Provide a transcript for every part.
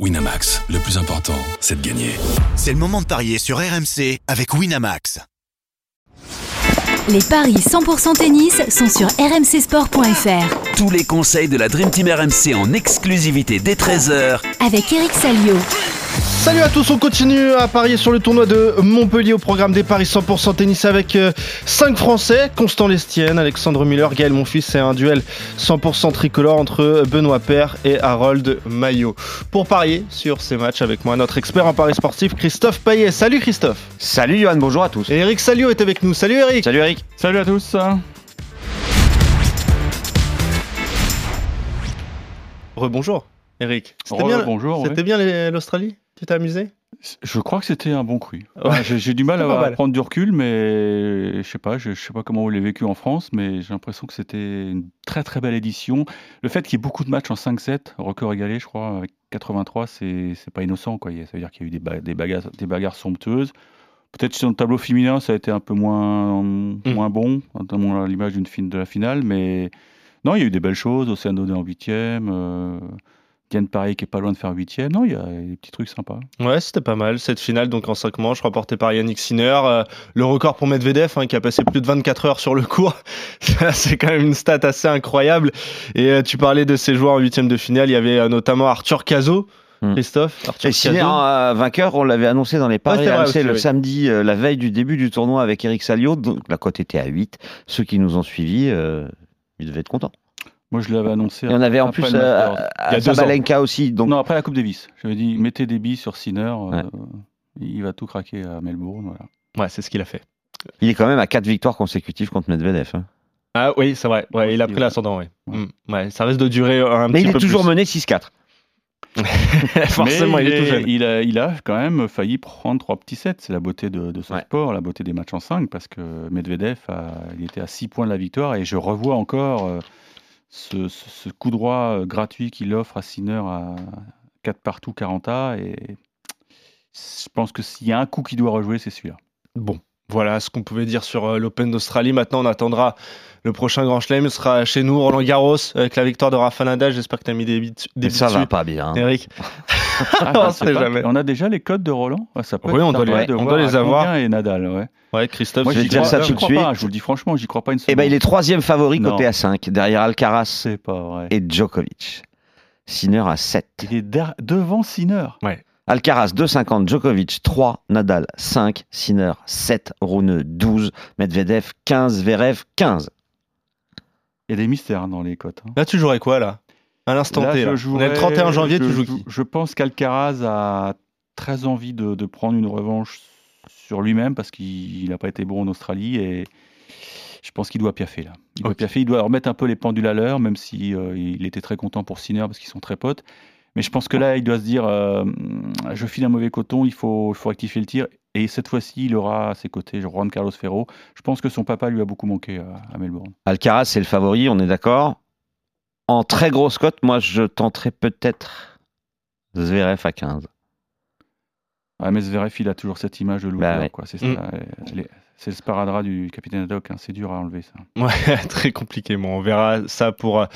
Winamax, le plus important, c'est de gagner. C'est le moment de parier sur RMC avec Winamax. Les paris 100% tennis sont sur rmcsport.fr. Tous les conseils de la Dream Team RMC en exclusivité dès 13h Avec Eric Salio. Salut à tous, on continue à parier sur le tournoi de Montpellier au programme des paris 100% tennis avec 5 Français, Constant Lestienne, Alexandre Miller, Gaël Monfils et un duel 100% tricolore entre Benoît Père et Harold Maillot. Pour parier sur ces matchs avec moi, notre expert en paris sportif Christophe Payet. Salut Christophe. Salut Johan, bonjour à tous. Et Eric Salio est avec nous, salut Eric. Salut Eric. Salut à tous Rebonjour Eric. C'était bien, c'était bien l'Australie? Tu t'es amusé? Je crois que c'était un bon cru. Ouais, j'ai du mal à, prendre du recul, mais je sais pas, je, sais pas comment vous l'avez vécu en France, mais j'ai l'impression que c'était une très très belle édition. Le fait qu'il y ait beaucoup de matchs en 5-7, record égalé, je crois, avec 83, c'est pas innocent. Quoi. Ça veut dire qu'il y a eu des, des, bagarres, des bagarres somptueuses. Peut-être sur le tableau féminin, ça a été un peu moins, mm. moins bon, à l'image d'une fin de la finale, mais non, il y a eu des belles choses. Océane Dodé en huitième. Euh, Diane Paris qui est pas loin de faire huitième. Non, il y a des petits trucs sympas. Ouais, c'était pas mal. Cette finale, donc en 5 manches, remportée par Yannick Sinner. Euh, le record pour Medvedev, hein, qui a passé plus de 24 heures sur le court. c'est quand même une stat assez incroyable. Et euh, tu parlais de ces joueurs en huitième de finale. Il y avait euh, notamment Arthur Cazot. Hmm. Christophe Arthur Et Sinner, vainqueur, on l'avait annoncé dans les paris ouais, le samedi, la veille du début du tournoi avec Eric Salio. Donc la cote était à 8. Ceux qui nous ont suivis, ils devaient être contents. Moi, je l'avais annoncé. Il y en avait en plus euh, à, Zabalenka aussi. Donc... Non, après la Coupe Davis. J'avais dit, mettez des billes sur Sinner. Euh, il va tout craquer à Melbourne. Voilà. Ouais, c'est ce qu'il a fait. Il est quand même à 4 victoires consécutives contre Medvedev. Hein. Ah oui, c'est vrai. Ouais, il a pris l'ascendant. Ouais. Ouais. Mm. ça risque de durer un Mais petit peu Mais il est toujours mené 6-4. Forcément, il, est, tout jeune. Il a, il a, quand même failli prendre trois petits sets. C'est la beauté de, de ce sport, la beauté des matchs en 5, parce que Medvedev, a, il était à 6 points de la victoire. Et je revois encore euh, ce, coup droit euh, gratuit qu'il offre à Sinner à 4 partout 40A. Et je pense que s'il y a un coup qui doit rejouer, c'est celui-là. Bon, voilà ce qu'on pouvait dire sur euh, l'Open d'Australie. Maintenant, on attendra le prochain Grand Chelem. Ce sera chez nous, Roland Garros, avec la victoire de Rafa Nadal. J'espère que tu as mis des bits. Des ça va pas bien. Eric. Ah, on, a déjà les codes de Roland ça peut Oui, on doit, les, on doit les avoir. Et Nadal, ouais. Ouais, Christophe, je vais dire ça tout de suite. je vous le dis franchement, j'y crois pas une seconde. Eh ben, il est troisième favori côté à 5, derrière Alcaraz pas et Djokovic. Sinner à 7. Il est devant Sinner. Ouais. Alcaraz 2,50, Djokovic 3, Nadal 5, Sinner 7, Rune 12, Medvedev 15, Verev 15. Il y a des mystères dans les cotes. Hein. Là, tu jouerais quoi là? À l'instant T. On est le 31 janvier, je, tu joues qui? Je pense qu'Alcaraz a très envie de, de, prendre une revanche sur lui-même parce qu'il n'a pas été bon en Australie et je pense qu'il doit piaffer là. Il doit piaffer, il doit remettre un peu les pendules à l'heure, même si euh, il était très content pour Sinner parce qu'ils sont très potes. Mais je pense que là, il doit se dire, euh, je file un mauvais coton, il faut, il faut rectifier le tir. Et cette fois-ci, il aura à ses côtés Juan Carlos Ferro. Je pense que son papa lui a beaucoup manqué à, Melbourne. Alcaraz, c'est le favori, on est d'accord. En très grosse cote, moi, je tenterai peut-être Zverev à 15. Ah, mais Zverev, il a toujours cette image de loup. Bah c'est mm. C'est le sparadrap du capitaine Haddock, hein. c'est dur à enlever ça. Ouais, très compliqué. Bon, on verra ça pour euh,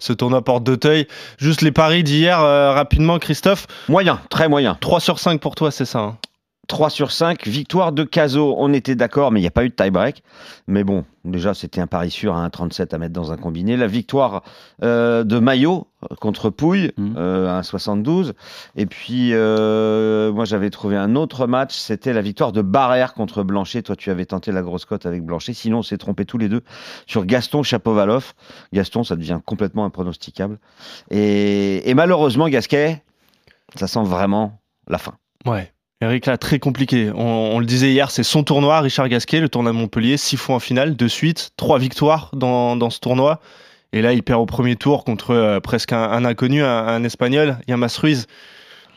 ce tournoi porte d'Auteuil. Juste les paris d'hier, euh, rapidement, Christophe. Moyen, très moyen. 3 sur 5 pour toi, c'est ça hein? 3 sur 5, victoire de Caso, on était d'accord, mais il n'y a pas eu de tie-break. Mais bon, déjà, c'était un pari sûr à 1,37 à mettre dans un combiné. La victoire euh, de Maillot euh, contre Pouille mmh. euh, à 1,72. Et puis, moi, j'avais trouvé un autre match, c'était la victoire de Barrère contre Blanchet. Toi, tu avais tenté la grosse cote avec Blanchet. Sinon, on s'est trompé tous les deux sur Gaston Chapovalov. Gaston, ça devient complètement impronosticable. Et, et malheureusement, Gasquet, ça sent vraiment la fin. Ouais. Eric, là, très compliqué. On, le disait hier, c'est son tournoi, Richard Gasquet, le tournoi de Montpellier, six fois en finale, de suite, trois victoires dans, ce tournoi. Et là, il perd au premier tour contre euh, presque un, inconnu, un, espagnol, Yamas Ruiz.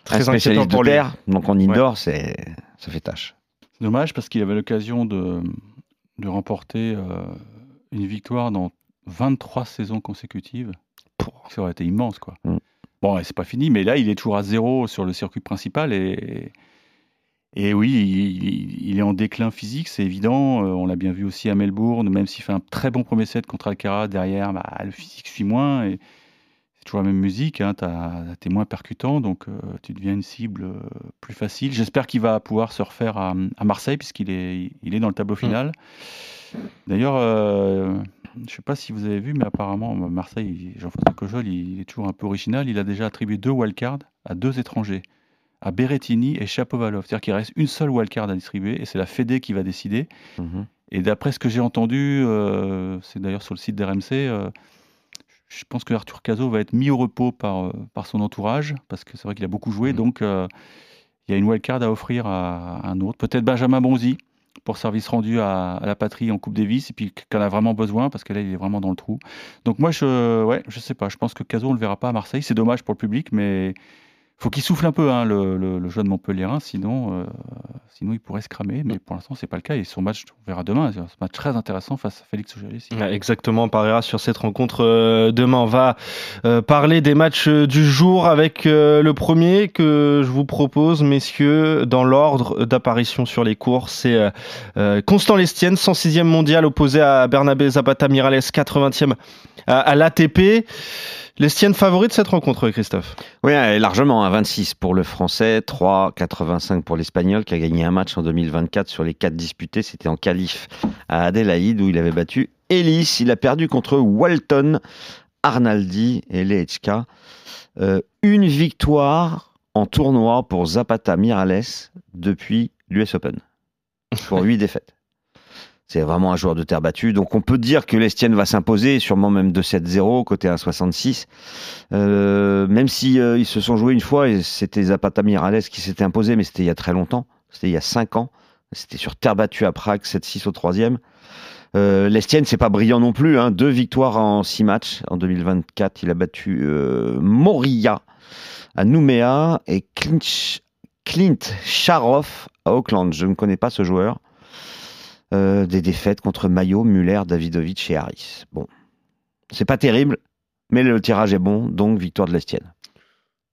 Très inquiétant pour lui. donc en indoor, c'est ça fait tâche. Dommage parce qu'il avait l'occasion de, de remporter euh, une victoire dans 23 saisons consécutives. Ça aurait été immense, quoi. Mm. Bon, c'est pas fini, mais là, il est toujours à zéro sur le circuit principal et et oui, il, est en déclin physique, c'est évident. Euh, on l'a bien vu aussi à Melbourne, même s'il fait un très bon premier set contre Alcaraz, derrière, bah, le physique suit moins. Et toujours la même musique, hein, tu es moins percutant, donc tu deviens une cible plus facile. J'espère qu'il va pouvoir se refaire à, Marseille, puisqu'il est, il est dans le tableau mmh. final. D'ailleurs, je ne sais pas si vous avez vu, mais apparemment, Marseille, Jean-François Cojol, il, est toujours un peu original. Il a déjà attribué deux wildcards à deux étrangers, à Berrettini et Chapovalov. C'est-à-dire qu'il reste une seule wildcard à distribuer, et c'est la Fédé qui va décider. Mmh et d'après ce que j'ai entendu, c'est d'ailleurs sur le site d'RMC, je pense que Arthur Cazot va être mis au repos par, euh, par son entourage, parce que c'est vrai qu'il a beaucoup joué. Mmh. Donc, euh, il y a une wildcard à offrir à, un autre. Peut-être Benjamin Bonzi pour service rendu à, la patrie en Coupe Davis, et puis qu'on a vraiment besoin, parce que là, il est vraiment dans le trou. Donc, moi, je ouais, je sais pas. Je pense que Cazot, on ne le verra pas à Marseille. C'est dommage pour le public, mais faut qu'il souffle un peu, hein, le, le, jeune Montpellierin, sinon, euh, sinon il pourrait se cramer. Mais pour l'instant, c'est pas le cas. Et son match, on verra demain. C'est un match très intéressant face à Félix auger exactement, on pariera sur cette rencontre euh, demain. On va euh, parler des matchs du jour avec le premier que je vous propose, messieurs, dans l'ordre d'apparition sur les cours. C'est Constant Lestienne, 106e mondial, opposé à Bernabé Zapata Mirales, 80e à, à l'ATP. L'Estienne favori de cette rencontre, Christophe Oui, largement, à 26 pour le Français, 3,85 pour l'Espagnol qui a gagné un match en 2024 sur les quatre disputés. C'était en qualif à Adélaïde où il avait battu Ellis. Il a perdu contre Walton, Arnaldi et Lechka. Euh, une victoire en tournoi pour Zapata Mirales depuis l'US Open pour huit défaites. C'est vraiment un joueur de terre battue. Donc on peut dire que l'Estienne va s'imposer, sûrement même 2-7-0, côté 1,66. Euh, même si euh, ils se sont joués une fois, et c'était Zapata Mirales qui s'était imposé, mais c'était il y a très longtemps. C'était il y a 5 ans. C'était sur terre battue à Prague, 7-6 au troisième. Euh, L'Estienne, c'est pas brillant non plus. Hein. Deux victoires en 6 matchs. En 2024, il a battu euh, Moria à Nouméa et Clint, Charoff à Auckland. Je ne connais pas ce joueur. Euh, des défaites contre Mayo, Muller, Davidovic et Harris. Bon, c'est pas terrible, mais le tirage est bon, donc victoire de l'Estienne.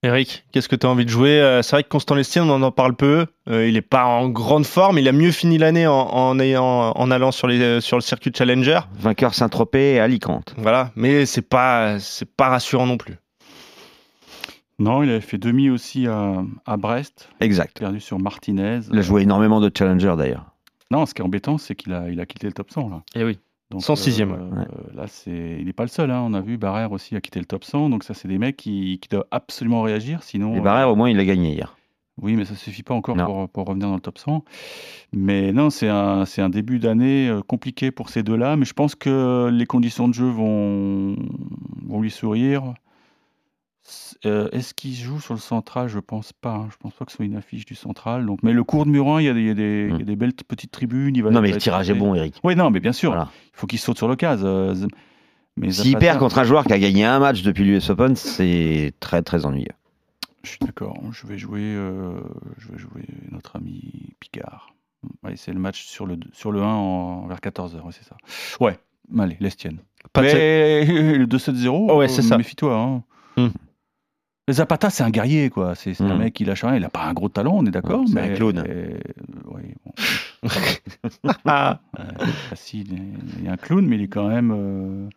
Eric, qu'est-ce que tu as envie de jouer? Euh, C'est vrai que Constant Lestienne, on en parle peu. Euh, il n'est pas en grande forme. Il a mieux fini l'année en, en, allant sur, les, sur le circuit Challenger. Vainqueur Saint-Tropez et Alicante. Voilà, mais c'est pas c'est pas rassurant non plus. Non, il avait fait demi aussi à, à Brest. Exact. Perdu sur Martinez. Il a joué énormément de Challenger d'ailleurs. Non, ce qui est embêtant, c'est qu'il a, il a quitté le top 100. Là. Et eh oui. 106e. Euh, là, c'est, il n'est pas le seul. Hein. On a vu Barrère aussi a quitté le top 100. Donc ça, c'est des mecs qui, qui doivent absolument réagir. Sinon. Et Barrère, au moins, il a gagné hier. Oui, mais ça ne suffit pas encore pour, pour, revenir dans le top 100. Mais non, c'est un, c'est un début d'année euh, compliqué pour ces deux-là. Mais je pense que les conditions de jeu vont, vont lui sourire. Euh, est-ce qu'il joue sur le central? Je pense pas. Hein. Je pense pas que ce soit une affiche du central. Donc, mais le cours de Murin, il y a des, des, belles petites tribunes. Il va, non, mais le tirage est bon, Eric. Oui, non, mais bien sûr. Il faut qu'il saute sur l'occasion. Euh, S'il perd contre un joueur qui a gagné un match depuis l'US Open, c'est très très ennuyeux. Je suis d'accord. Je vais jouer, euh, je vais jouer notre ami Picard. c'est le match sur le sur le 1 en, vers 14h, c'est ça. Ouais, allez, l'Estienne. Mais le 2-7-0, ouais, c'est ça. méfie-toi. Hein. Hmm. Zapata, c'est un guerrier, quoi. C'est un hmm. mec qui lâche rien. Il n'a pas un gros talent, on est d'accord. c'est un clown. oui, bon. facile. Il y a un clown, mais il est quand même. Euh,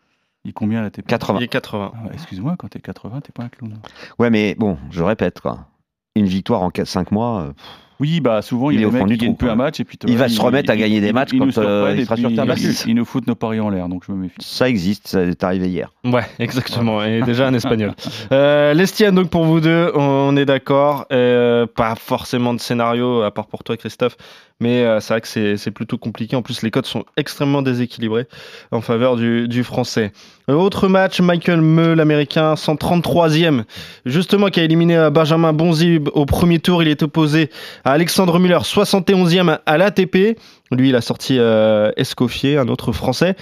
il combien là 80. Il est 80. Ah, excuse-moi, quand t'es 80, t'es pas un clown. Ouais, mais bon, je répète, quoi. Une victoire en 5 mois. Euh, oui, bah souvent il, il est au fond du trou. un match et puis il va se remettre à gagner des matchs quand euh, il sera sur terre battue. Il nous fout nos paris en l'air, donc je me méfie. Ça existe, ça est arrivé hier. Ouais, exactement. Et déjà un espagnol. euh, L'Estienne, donc pour vous deux, on est d'accord. Euh, pas forcément de scénario, à part pour toi, Christophe. Mais euh, c'est vrai que c'est plutôt compliqué. En plus, les codes sont extrêmement déséquilibrés en faveur du, du français. Autre match, Michael Meux, l'américain, 133e, justement, qui a éliminé euh, Benjamin Bonzi au premier tour. Il est opposé à Alexandre Muller, 71e à l'ATP. Lui, il a sorti euh, Escoffier, un autre français.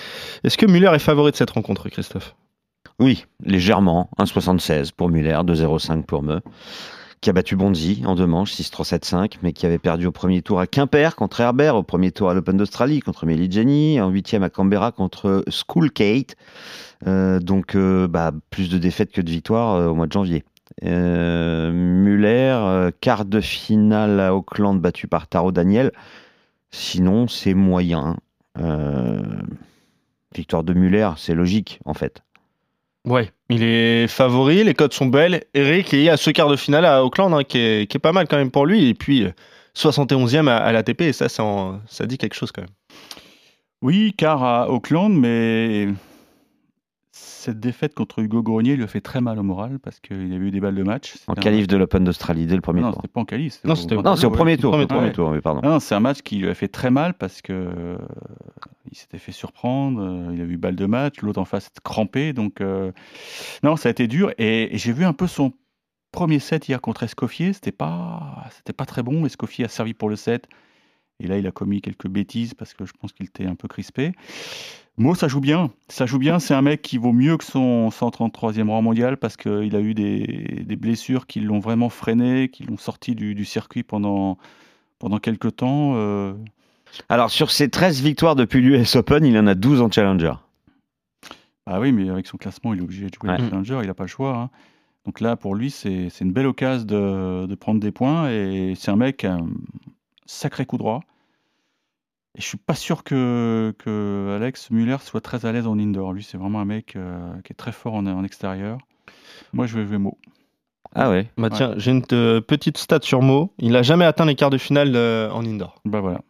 Est-ce que Muller est favori de cette rencontre, Christophe? Oui, légèrement. 1,76 pour Muller, 2,05 pour Meux qui a battu Bonzi en deux manches, 6-3-7-5, mais qui avait perdu au premier tour à Quimper contre Herbert, au premier tour à l'Open d'Australie contre Melly en huitième à Canberra contre School Kate. Euh, donc, euh, bah, plus de défaites que de victoires au mois de janvier. Muller, quart de finale à Auckland battu par Taro Daniel. Sinon, c'est moyen. victoire de Muller, c'est logique en fait. Ouais, Il est favori, les codes sont belles. Eric, il y a ce quart de finale à Auckland hein, qui, est, qui, est, pas mal quand même pour lui. Et puis 71e à, à l'ATP, et ça, ça, ça dit quelque chose quand même. Oui, car à Auckland, mais cette défaite contre Hugo Grenier lui a fait très mal au moral parce qu'il y a eu des balles de match. En qualif de l'Open d'Australie dès le premier non, tour. Non, pas en qualif. Non, c'était au, au, premier tour. Premier tour, premier tour pardon. c'est un match qui lui a fait très mal parce que euh, il s'était fait surprendre. Euh, il a eu balle de match, l'autre en face crampé. Donc euh, non, ça a été dur. Et, et j'ai vu un peu son premier set hier contre Escoffier. C'était pas, c'était pas très bon. Escoffier a servi pour le set. Et là, il a commis quelques bêtises parce que je pense qu'il était un peu crispé. Mo, ça joue bien. Ça joue bien. C'est un mec qui vaut mieux que son 133e rang mondial parce qu'il a eu des, des blessures qui l'ont vraiment freiné, qui l'ont sorti du, du, circuit pendant, pendant quelques temps. Euh... Alors, sur ses 13 victoires depuis l'US Open, il en a 12 en Challenger. Ah oui, mais avec son classement, il est obligé de jouer ouais. le Challenger. Il n'a pas le choix. Hein. Donc là, pour lui, c'est une belle occasion de, de, prendre des points. Et c'est un mec, un sacré coup droit. Et je suis pas sûr que, que Alex Muller soit très à l'aise en indoor. Lui, c'est vraiment un mec euh, qui est très fort en, en, extérieur. Moi, je vais jouer Mo. Ah ouais. Bah tiens, ouais. j'ai une euh, petite stat sur Mo. Il n'a jamais atteint les quarts de finale euh, en indoor. Bah voilà.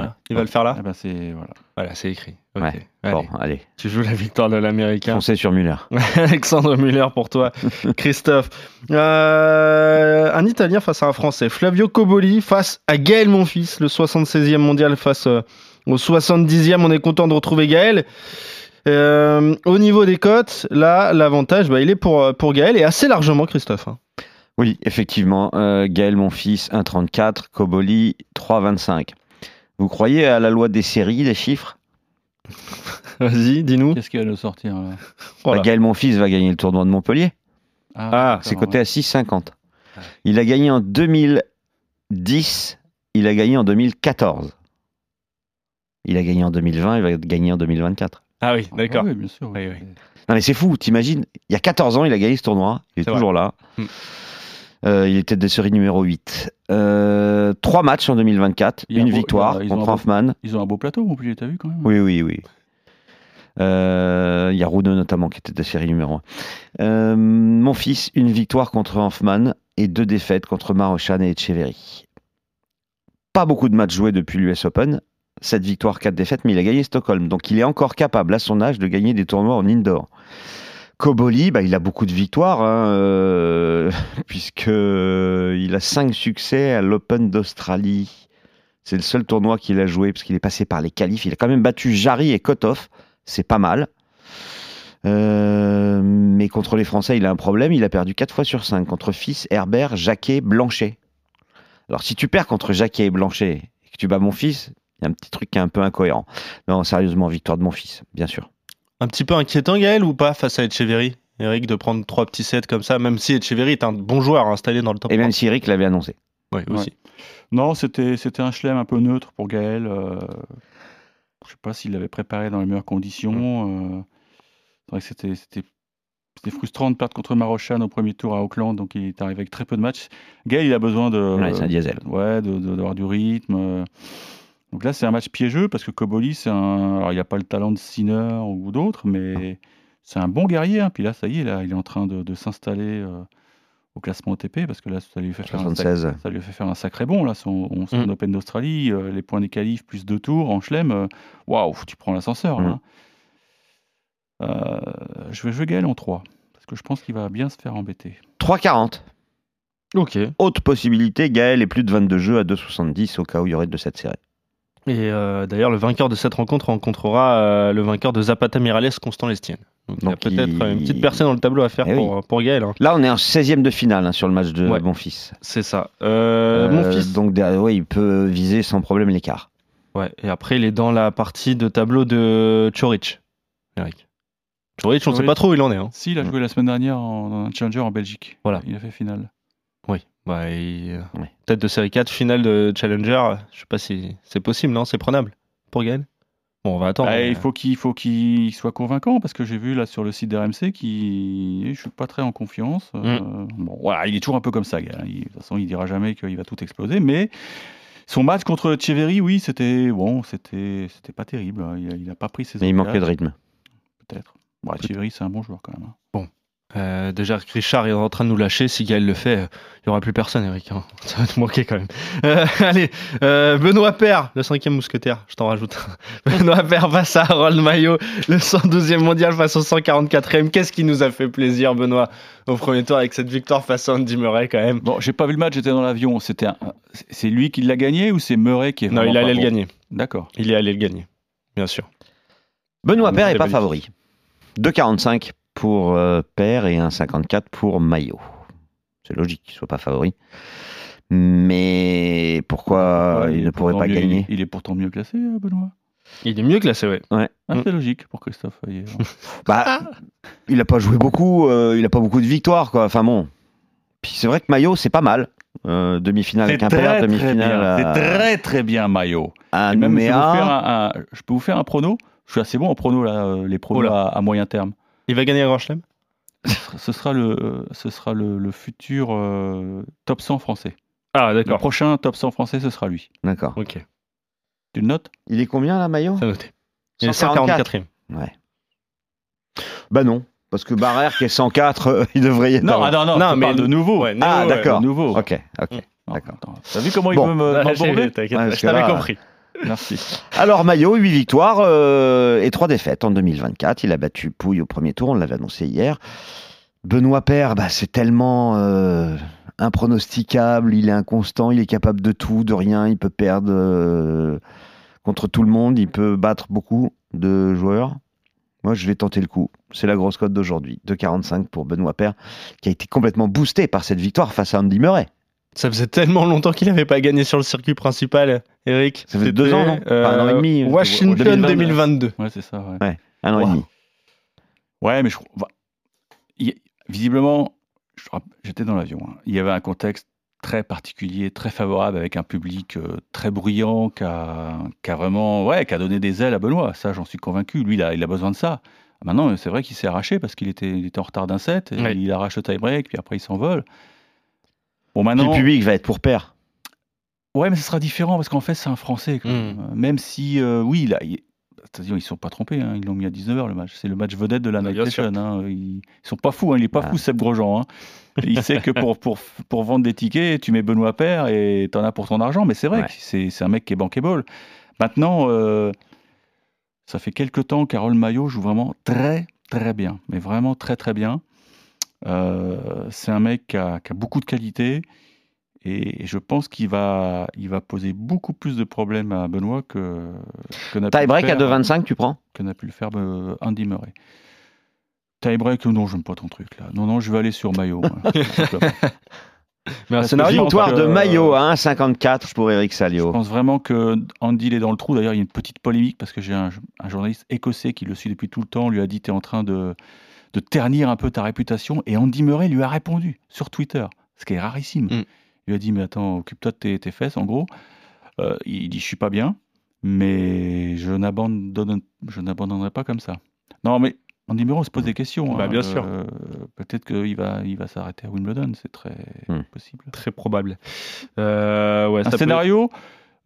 Voilà. Il va le faire là. Ah bah c'est voilà. Voilà, c'est écrit. Okay. Ouais. Allez. Bon, allez. Tu joues la victoire de l'américain. Foncez sur Muller. Alexandre Muller pour toi, Christophe. Euh, un Italien face à un Français. Flavio Coboli face à Gaël Monfils, le 76e mondial face euh, au 70e. On est content de retrouver Gaël. Euh, au niveau des cotes, là, l'avantage, bah, il est pour, pour Gaël et assez largement, Christophe. Hein. Oui, effectivement. Euh, Gaël Monfils, 1,34. Coboli, 3,25. Vous croyez à la loi des séries, des chiffres Vas-y, dis-nous. Qu'est-ce qui va nous sortir là voilà. bah, Gaël Monfils va gagner le tournoi de Montpellier. Ah, c'est coté à 6,50. Il a gagné en 2010, il a gagné en 2014. Il a gagné en 2020, il va gagner en 2024. Ah oui, d'accord. Ah oui, bien sûr. Oui, oui. Non mais c'est fou, t'imagines Il y a 14 ans, il a gagné ce tournoi, il est, est toujours vrai. là. Hmm. Euh, il était de série numéro 8. Euh, trois matchs en 2024, une beau, victoire a, contre Hoffman. Beau, ils ont un beau plateau, Montpellier, t'as vu quand même Oui, oui, oui. Euh, il y a Rouneux notamment qui était de série numéro 1. Euh, mon fils, une victoire contre Hoffman et deux défaites contre Marochan et Echeverry. Pas beaucoup de matchs joués depuis l'US Open. 7 victoires, 4 défaites, mais il a gagné Stockholm. Donc il est encore capable, à son âge, de gagner des tournois en indoor. Koboli, bah, il a beaucoup de victoires, hein, euh, puisqu'il a 5 succès à l'Open d'Australie. C'est le seul tournoi qu'il a joué, parce qu'il est passé par les qualifs. Il a quand même battu Jarry et Kotov. C'est pas mal. Euh, mais contre les Français, il a un problème. Il a perdu 4 fois sur 5 contre Fils, Herbert, Jacquet, Blanchet. Alors si tu perds contre Jacquet et Blanchet et que tu bats mon fils, il y a un petit truc qui est un peu incohérent. Non, sérieusement, victoire de mon fils, bien sûr. Un petit peu inquiétant, Gaël, ou pas, face à Echeverry? Eric, de prendre trois petits sets comme ça, même si Echeverry est un bon joueur installé dans le top Et même si Eric l'avait annoncé. Oui, aussi. Ouais. Non, c'était un chelem un peu neutre pour Gaël. Euh, je ne sais pas s'il l'avait préparé dans les meilleures conditions. Euh, c'est vrai que c'était c'était frustrant de perdre contre Marochan au premier tour à Auckland, donc il est arrivé avec très peu de matchs. Gaël, il a besoin de. Ouais, c'est un diesel. Ouais, d'avoir du rythme. Donc là, c'est un match piégeux parce que Koboli, c'est un. Alors, il n'a pas le talent de Sinner ou d'autres, mais c'est un bon guerrier. hein. Puis là, ça y est, là, il est en train de, de s'installer euh, au classement OTP parce que là, ça lui fait faire, un, 76. sac- ça lui fait faire un sacré bon. Là, son, son Mm. Open d'Australie, euh, les points des qualifs plus deux tours en chelem. euh, Waouh, tu prends l'ascenseur. là. Mm. Euh, je vais jouer Gaël en 3 parce que je pense qu'il va bien se faire embêter. 3,40. Ok. Autre possibilité, Gaël est plus de 22 jeux à 2,70 au cas où il y aurait de cette série. Euh, d'ailleurs, le vainqueur de cette rencontre rencontrera euh, le vainqueur de Zapata Mirales, Constant Lestienne. Donc, il y a peut-être il- une petite percée dans le tableau à faire Eh pour, pour Gaël. hein. Là, on est en 16e de finale hein, sur le match de Ouais. mon fils. C'est ça. Euh, mon Euh, fils. Donc, ouais, il peut viser sans problème l'écart. Ouais. Et après, il est dans la partie de tableau de Chorich. Eric. Chorich, on ne sait pas trop où il en est. hein. Si, il a joué la semaine dernière en, dans un challenger en Belgique. Voilà. Il a fait finale. Oui. Bah, il- euh, Ouais. Tête de série 4, finale de Challenger. Je sais pas si c'est possible, non C'est prenable pour Gaël? Bon, on va attendre. Bah, mais- il faut qu'il faut qu'il soit convaincant parce que j'ai vu là sur le site d'RMC qui je suis pas très en confiance. Mm. Euh, bon, voilà, il est toujours un peu comme ça. gars. Il- de toute façon, il dira jamais qu'il va tout exploser, mais son match contre Cheverry, oui, c'était bon, c'était c'était pas terrible. hein. Il, a- il a pas pris ses. Mais il manquait de rythme. Peut-être. Bon, Cheverry, c'est un bon joueur quand même. hein. Euh, déjà, Richard est en train de nous lâcher. Si Gaël le fait, euh, il n'y aura plus personne, Eric. hein. Ça va te manquer quand même. Euh, allez, euh, Benoît Père, le cinquième mousquetaire, je t'en rajoute. Benoît Père face à Harold Maillot, le 112e mondial face au 144e. Qu'est-ce qui nous a fait plaisir, Benoît, au premier tour avec cette victoire face à Andy Murray quand même? Bon, j'ai pas vu le match, j'étais dans l'avion. C'était un- c'est lui qui l'a gagné ou c'est Murray qui est Non, il allait le gagner. D'accord. Il est allé le gagner, bien sûr. Benoît Père n'est pas favori. 2,45 pour euh, Père et 1,54 pour Maillot. C'est logique qu'il ne soit pas favori. Mais pourquoi Ouais, il ne pourrait pas mieux- gagner? Il est pourtant mieux classé, euh, Benoît? Il est mieux classé, ouais. Ah, Mm. c'est logique pour Christophe. Ayer. bah, Il n'a pas joué beaucoup, euh, il n'a pas beaucoup de victoires. Quoi. Enfin bon. Puis c'est vrai que Maillot, c'est pas mal. Euh, demi-finale avec un père, demi-finale à, C'est très très bien, Maillot. à Et même, je, faire un, un- je peux vous faire un prono? Je suis assez bon en prono là, euh, les pronos à moyen terme. Il va gagner un grand chelem? Ce sera le, ce sera le, le futur euh, top 100 français. Ah, Le d'accord. prochain top 100 français, ce sera lui. D'accord. Ok, Tu le notes? Il est combien là, Maillot? C'est noté. Il est 144. 144e. Ouais. Bah non, parce que Barrère qui est 104, euh, il devrait y être. Non, ah non, non, mais- de nouveau. Ouais, Ah, d'accord. De nouveau. Ok, ok. Non, D'accord. T'as vu comment Bon. il me- ouais. Ouais, je que t'avais là- compris. Merci. Alors Maillot, 8 victoires euh, et 3 défaites en 2024. Il a battu Pouille au premier tour, on l'avait annoncé hier. Benoît Père, bah, c'est tellement euh, impronosticable, il est inconstant, il est capable de tout, de rien, il peut perdre euh, contre tout le monde, il peut battre beaucoup de joueurs. Moi, je vais tenter le coup. C'est la grosse cote d'aujourd'hui. 2,45 pour Benoît Père, qui a été complètement boosté par cette victoire face à Andy Murray. Ça faisait tellement longtemps qu'il n'avait pas gagné sur le circuit principal, Eric. Ça fait C'était, deux ans, non Enfin, un an et demi. Washington 2022. 2022. Ouais, c'est ça. Ouais. Un an et demi. Ouais, mais je bah, il- visiblement, j'étais dans l'avion. hein. Il y avait un contexte très particulier, très favorable, avec un public euh, très bruyant, qui a, qui a vraiment, ouais, qui a donné des ailes à Benoît. Ça, j'en suis convaincu. Lui, il a, il a besoin de ça. Maintenant, c'est vrai qu'il s'est arraché parce qu'il était, il était en retard d'un set. et Ouais. Il arrache le tie-break, puis après il s'envole. Bon, maintenant, le public va être pour Père. Ouais, mais ce sera différent parce qu'en fait, c'est un Français. quand même. Même si, euh, oui, là, il- c'est-à-dire, ils ne sont pas trompés. hein, Ils l'ont mis à 19h le match. C'est le match vedette de la Bah, Night. Session. hein, Ils ne sont pas fous. hein, Il n'est pas Ah. fou, Seb Grosjean. hein. Il sait que pour, pour, pour vendre des tickets, tu mets Benoît Père et tu en as pour ton argent. Mais c'est vrai Ouais. que c'est c'est un mec qui est bankable. Maintenant, euh, ça fait quelques temps que Carole Maillot joue vraiment très, très bien. Mais vraiment très, très bien. Euh, c'est un mec qui a, qui a beaucoup de qualité. Et je pense qu'il va, il va poser beaucoup plus de problèmes à Benoît que, que n'a pu le Tie-break à faire- 2,25, tu prends? que n'a pu le faire euh, Andy Murray. Tie-break, non, j'aime pas ton truc là. Non, non, je vais aller sur Maillot. Mais un Parce que scénario. je pense Victoire de Maillot à 1,54 pour Eric Je Salio. pense vraiment que Andy il est dans le trou. D'ailleurs, il y a une petite polémique parce que j'ai un, un journaliste écossais qui le suit depuis tout le temps. lui a dit Tu es en train de, de ternir un peu ta réputation. Et Andy Murray lui a répondu sur Twitter, ce qui est rarissime. Mm. Il lui a dit Mais attends, occupe-toi de tes, tes fesses, en gros. Euh, il dit Je suis pas bien, mais je n'abandonne- je n'abandonnerai pas comme ça. Non, mais Andy Murray, on se pose des questions. Bah, hein. bien sûr. Euh, Peut-être qu'il va, il va s'arrêter à Wimbledon, c'est très Mm. possible. Très probable. Euh, ouais, Un ça scénario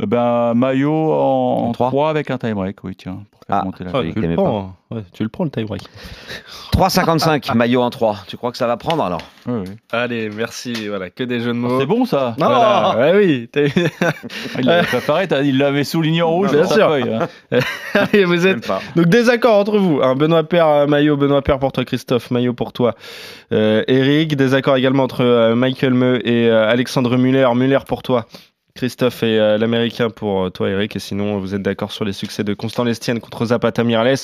ben, Maillot en, En trois 3 avec un tie-break, oui, tiens, pour faire Ah. monter la Ah, tu, le prends, hein. Ouais, tu le prends le tie break. 3,55 Maillot en 3. Tu crois que ça va prendre alors ouais. Allez, merci. Voilà, que des jeux de Ah, mots. C'est bon ça Non, Voilà. ouais, oui. Ah, Il l'avait préparé, il l'avait souligné en rouge Bien sûr. feuille. hein. Allez, vous êtes pas. donc désaccord entre vous. hein. Benoît Père, euh, Maillot, Benoît Père pour toi, Christophe, Maillot pour toi, euh, Eric. Désaccord également entre euh, Michael Meux et euh, Alexandre Muller. Muller pour toi. Christophe et euh, l'américain pour euh, toi Eric et sinon vous êtes d'accord sur les succès de Constant Lestienne contre Zapata Mirales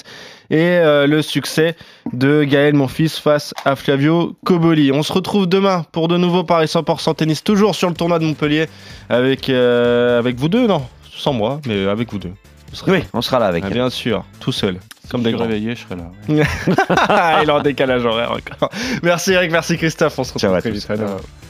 et euh, le succès de Gaël Monfils face à Flavio Coboli. On se retrouve demain pour de nouveaux paris 100% tennis toujours sur le tournoi de Montpellier avec euh, avec vous deux non sans moi mais avec vous deux. Vous Oui, on sera là avec. ah, bien sûr, tout seul. Comme Si des je suis réveillé, je serai là. ouais. Il est en décalage horaire encore. Merci Eric, merci Christophe. On se retrouve Ciao à très tous. vite.